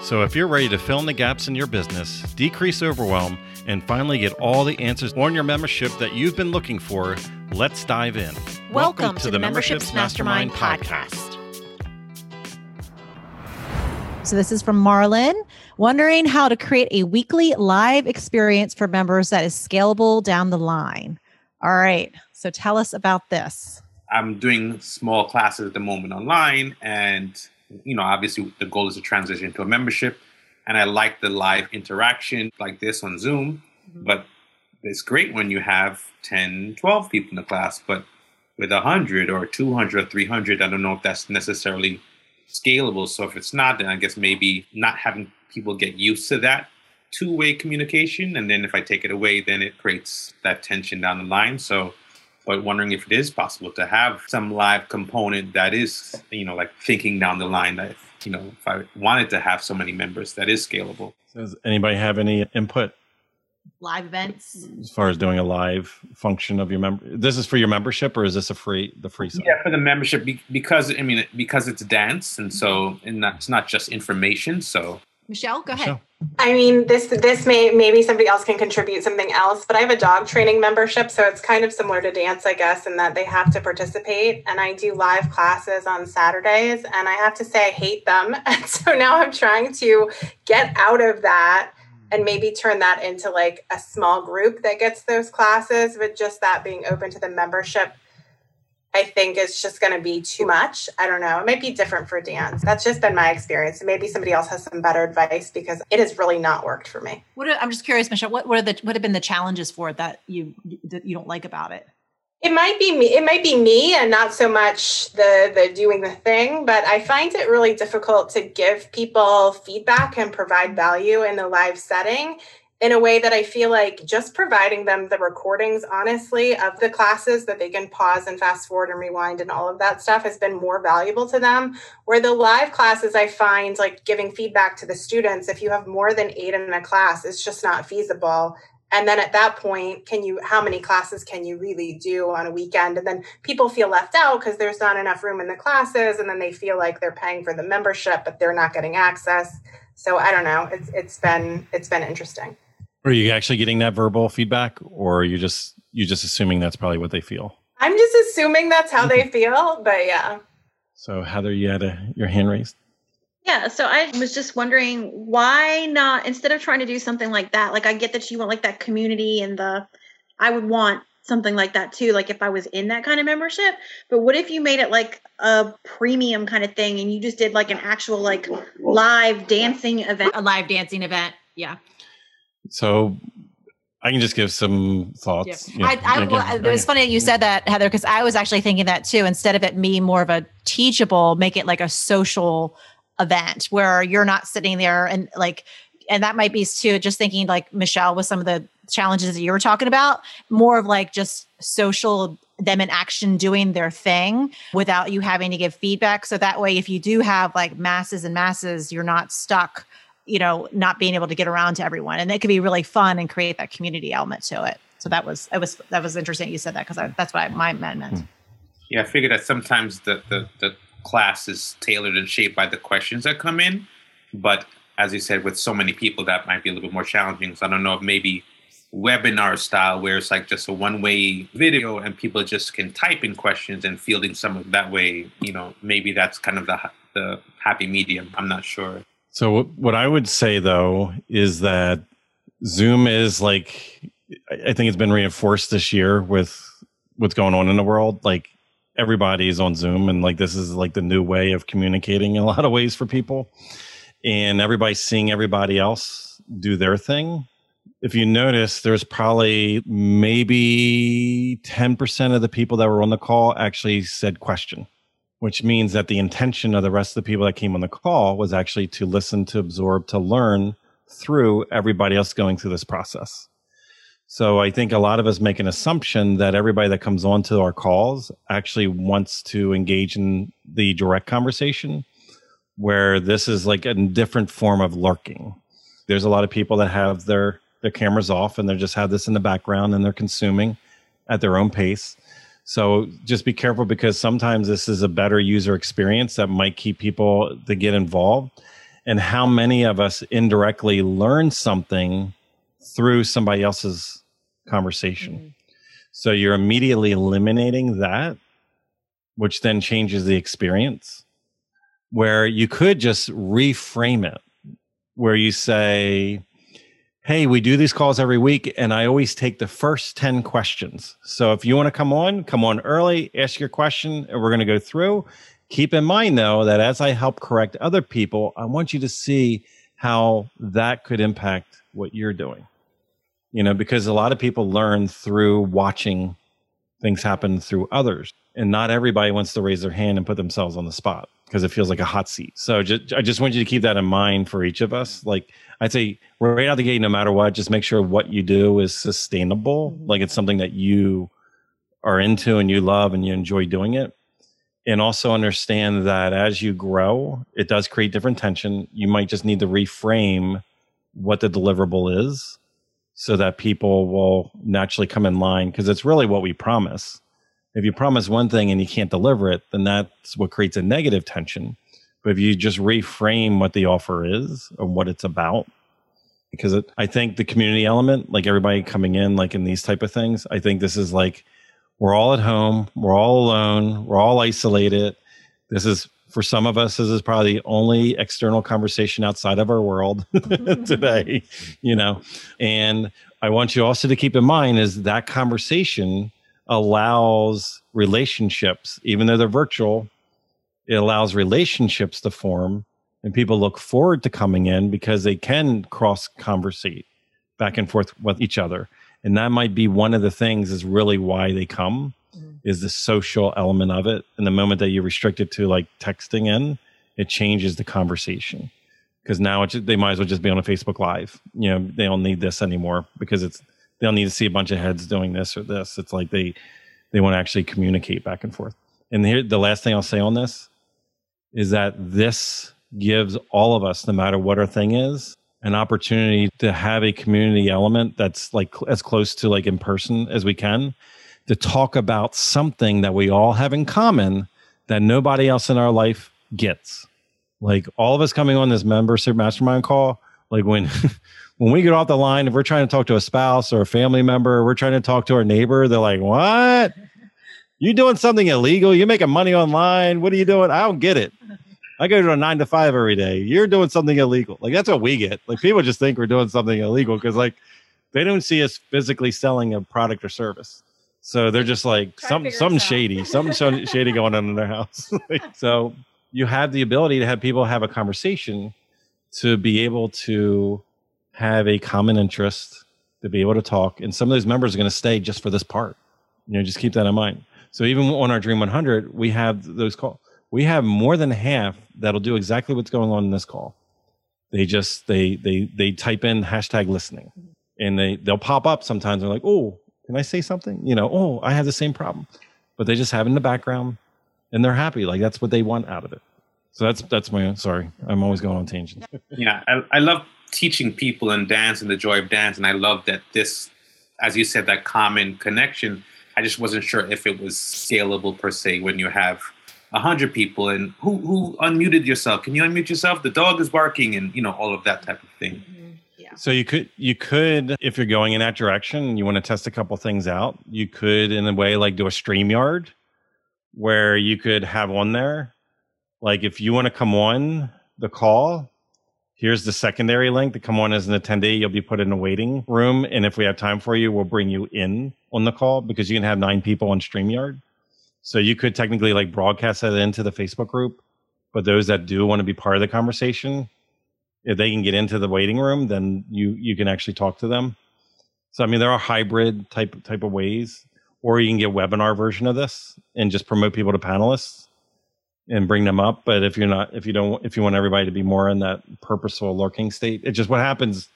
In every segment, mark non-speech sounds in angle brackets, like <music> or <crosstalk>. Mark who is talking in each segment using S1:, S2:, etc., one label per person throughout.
S1: So, if you're ready to fill in the gaps in your business, decrease overwhelm, and finally get all the answers on your membership that you've been looking for, let's dive in.
S2: Welcome, Welcome to, to, the Memberships, Mastermind, Mastermind podcast. So, this is from Marlin, wondering how to create a weekly live experience for members that is scalable down the line. All right. So, tell us about this.
S3: I'm doing small classes at the moment online, and you know, obviously the goal is to transition to a membership. And I like the live interaction like this on Zoom, mm-hmm. but it's great when you have 10, 12 people in the class, but with 100 or 200 or 300, I don't know if that's necessarily scalable. So if it's not, then I guess maybe not having people get used to that two way communication. And then if I take it away, then it creates that tension down the line. So but wondering if it is possible to have some live component that is, you know, like thinking down the line that, you know, if I wanted to have so many members, that is scalable.
S1: Does anybody have any input?
S2: Live events
S1: as far as doing a live function of your member. This is for your membership, or is this a free the free side?
S3: Yeah, for the membership because I mean because it's dance, and so and it's not just information. So
S2: Michelle, go Michelle.
S4: ahead. I mean, this this may maybe somebody else can contribute something else, but I have a dog training membership, so it's kind of similar to dance, I guess, in that they have to participate. And I do live classes on Saturdays, and I have to say I hate them. <laughs> And so now I'm trying to get out of that and maybe turn that into like a small group that gets those classes, but just that being open to the membership I think it's just going to be too much. I don't know. It might be different for dance. That's just been my experience. Maybe somebody else has some better advice because it has really not worked for me.
S2: What are, I'm just curious, Michelle. What what, the, what have been the challenges for it that you that you don't like about it?
S4: It might be me. It might be me, and not so much the the doing the thing. But I find it really difficult to give people feedback and provide value in the live setting in a way that I feel like just providing them the recordings, honestly, of the classes that they can pause and fast forward and rewind and all of that stuff has been more valuable to them. Where the live classes, I find like giving feedback to the students, if you have more than eight in a class, it's just not feasible. And then at that point, can you, how many classes can you really do on a weekend? And then people feel left out because there's not enough room in the classes. And then they feel like they're paying for the membership, but they're not getting access. So I don't know. It's, it's been, it's been interesting.
S1: Are you actually getting that verbal feedback, or are you just you just assuming that's probably what they feel?
S4: I'm just assuming that's how they feel, but yeah.
S1: So Heather, you had a, your hand raised.
S5: Yeah, so I was just wondering why not instead of trying to do something like that. Like I get that you want like that community and the I would want something like that too like if I was in that kind of membership. But what if you made it like a premium kind of thing and you just did like an actual like live dancing event?
S2: A live dancing event. Yeah.
S1: So I can just give some thoughts.
S2: Yeah. I, I, well, it was funny that you said that, Heather, because I was actually thinking that too. Instead of it being more of a teachable, make it like a social event where you're not sitting there and like, and that might be too, just thinking like Michelle with some of the challenges that you were talking about, more of like just social them in action doing their thing without you having to give feedback. So that way, if you do have like masses and masses, you're not stuck you know, not being able to get around to everyone. And it could be really fun and create that community element to it. So that was, it was, that was interesting. You said that because that's what I, my meant. Hmm.
S3: Yeah. I figure that sometimes the, the, the class is tailored and shaped by the questions that come in. But as you said, with so many people, that might be a little bit more challenging. So I don't know if maybe webinar style where it's like just a one way video and people just can type in questions and fielding some of that way, you know, maybe that's kind of the, the happy medium. I'm not sure.
S1: So what I would say though is that Zoom is like I think it's been reinforced this year with what's going on in the world. Like everybody's on Zoom and like this is like the new way of communicating in a <laughs> lot of ways for people. And everybody's seeing everybody else do their thing. If you notice, there's probably maybe 10% of the people that were on the call actually said question which means that the intention of the rest of the people that came on the call was actually to listen, to absorb, to learn through everybody else going through this process. So I think a lot of us make an assumption that everybody that comes onto our calls actually wants to engage in the direct conversation, where this is like a different form of lurking. There's a lot of people that have their their cameras off and they just have this in the background and they're consuming at their own pace. So just be careful because sometimes this is a better user experience that might keep people to get involved. And how many of us indirectly learn something through somebody else's conversation? Mm-hmm. So you're immediately eliminating that, which then changes the experience. Where you could just reframe it, where you say, hey, we do these calls every week, and I always take the first 10 questions. So if you want to come on, come on early, ask your question, and we're going to go through. Keep in mind, though, that as I help correct other people, I want you to see how that could impact what you're doing. You know, because a lot of people learn through watching things happen through others, and not everybody wants to raise their hand and put themselves on the spot because it feels like a hot seat. So just, I just want you to keep that in mind for each of us. Like I'd say right out the gate, no matter what, just make sure what you do is sustainable. Mm-hmm. Like it's something that you are into and you love and you enjoy doing it. And also understand that as you grow, it does create different tension. You might just need to reframe what the deliverable is so that people will naturally come in line because it's really what we promise if you promise one thing and you can't deliver it, then that's what creates a negative tension. But if you just reframe what the offer is or what it's about, because it, I think the community element, like everybody coming in, like in these type of things, I think this is like we're all at home, we're all alone, we're all isolated. This is for some of us, this is probably the only external conversation outside of our world <laughs> today, <laughs> you know. And I want you also to keep in mind is that conversation allows relationships, even though they're virtual, it allows relationships to form and people look forward to coming in because they can cross conversate back and forth with each other. And that might be one of the things is really why they come mm-hmm. is the social element of it. And the moment that you restrict it to like texting in, it changes the conversation because now they might as well just be on a Facebook Live. You know, they don't need this anymore because it's they don't need to see a bunch of heads doing this or this. It's like they they want to actually communicate back and forth. And here, the last thing I'll say on this is that this gives all of us, no matter what our thing is, an opportunity to have a community element that's like as close to like in person as we can to talk about something that we all have in common that nobody else in our life gets. Like all of us coming on this membership mastermind call, like when <laughs> when we get off the line, if we're trying to talk to a spouse or a family member, we're trying to talk to our neighbor, they're like, What? You doing something illegal? You're making money online. What are you doing? I don't get it. I go to a nine to five every day. You're doing something illegal. Like that's what we get. Like people just think we're doing something illegal because like they don't see us physically selling a product or service. So they're just like some something shady, something shady going on in their house. <laughs> so you have the ability to have people have a conversation to be able to have a common interest to be able to talk. And some of those members are going to stay just for this part. You know, just keep that in mind. So even on our Dream 100, we have those calls. We have more than half that'll do exactly what's going on in this call. They just they they they type in hashtag listening, and they they'll pop up sometimes. They're like, oh, can I say something? You know, oh, I have the same problem, but they just have in the background, and they're happy. Like that's what they want out of it. So that's that's my sorry. I'm always going on tangents.
S3: yeah, I, I love teaching people and dance and the joy of dance. And I love that this, as you said, that common connection. I just wasn't sure if it was scalable per se when you have a hundred people and who who unmuted yourself? Can you unmute yourself? The dog is barking and you know all of that type of thing. Mm-hmm.
S1: Yeah. So you could you could if you're going in that direction and you want to test a couple things out, you could in a way like do a StreamYard where you could have one there. Like if you want to come on the call, here's the secondary link to come on as an attendee. You'll be put in a waiting room. And if we have time for you, we'll bring you in on the call because you can have nine people on StreamYard. So you could technically like broadcast that into the Facebook group. But those that do want to be part of the conversation, if they can get into the waiting room, then you you can actually talk to them. So I mean there are hybrid type type of ways. Or you can get webinar version of this and just promote people to panelists and bring them up. But if you're not, if you don't, if you want everybody to be more in that purposeful lurking state, it just what happens.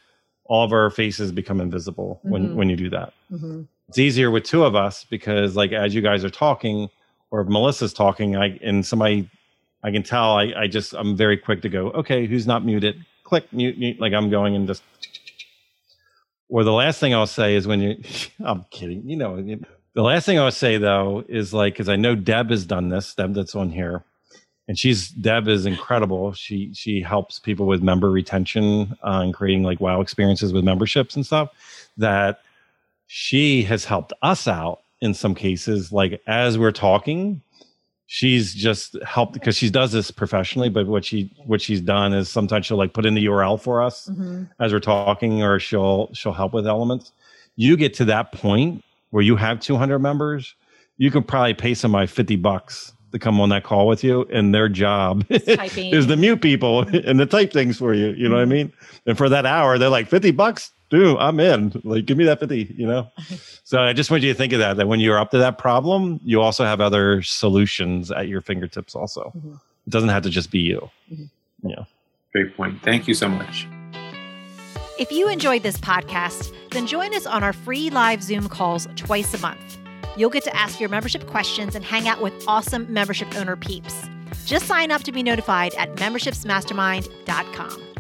S1: All of our faces become invisible when
S2: Mhm.
S1: when you do that.
S2: Mhm.
S1: It's easier with two of us because, like, as you guys are talking, or if Melissa's talking, I and somebody, I can tell. I I just I'm very quick to go. Okay, who's not muted? Click mute mute. Like I'm going and just. Or the last thing I'll say is when you, <laughs> I'm kidding. You know, the last thing I'll say though is like because I know Deb has done this. Deb that's on here, and she's Deb is incredible. She she helps people with member retention uh, and creating like wow experiences with memberships and stuff. That she has helped us out in some cases. Like as we're talking, she's just helped because she does this professionally. But what she what she's done is sometimes she'll like put in the URL for us
S2: Mhm.
S1: as we're talking, or she'll she'll help with elements. You get to that point where you have 200 members, you could probably pay somebody 50 bucks to come on that call with you, and their job <laughs> is to mute people <laughs> and to type things for you. You know what I mean? And for that hour, they're like 50 bucks. Dude, I'm in. Like, give me that 50, you know? <laughs> so I just want you to think of that, that when you're up to that problem, you also have other solutions at your fingertips also.
S2: Mhm.
S1: It doesn't have to just be you. Yeah.
S3: Great point. Thank you so much.
S2: If you enjoyed this podcast, then join us on our free live Zoom calls twice a month. You'll get to ask your membership questions and hang out with awesome membership owner peeps. Just sign up to be notified at membershipsmastermind.com.